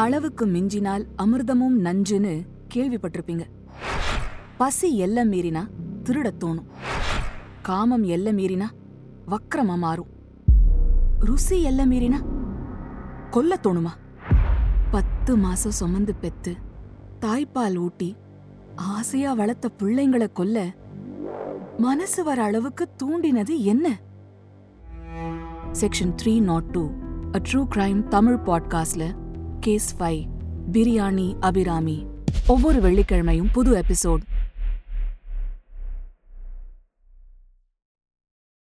அளவுக்கு மிஞ்சினால் அமிர்தமும் நஞ்சுன்னு கேள்விப்பட்டிருப்பீங்க. பசி எல்லை மீறினா திருடத் தோணும். காமம் எல்லை மீறினா வக்கரமா மாறும். ருசி எல்லை மீறினா கொல்ல தோணுமா? பத்து மாசம் சுமந்து பெத்து தாய்ப்பால் ஊட்டி ஆசையா வளர்த்த பிள்ளைங்களை கொல்ல மனசு வர அளவுக்கு தூண்டினது என்ன? Section three not two a true crime Tamil பாட்காஸ்ட்ல கேஸ் ஃபைவ் பிரியாணி அபிராமி. ஒவ்வொரு வெள்ளிக்கிழமையும் புது எபிசோட்.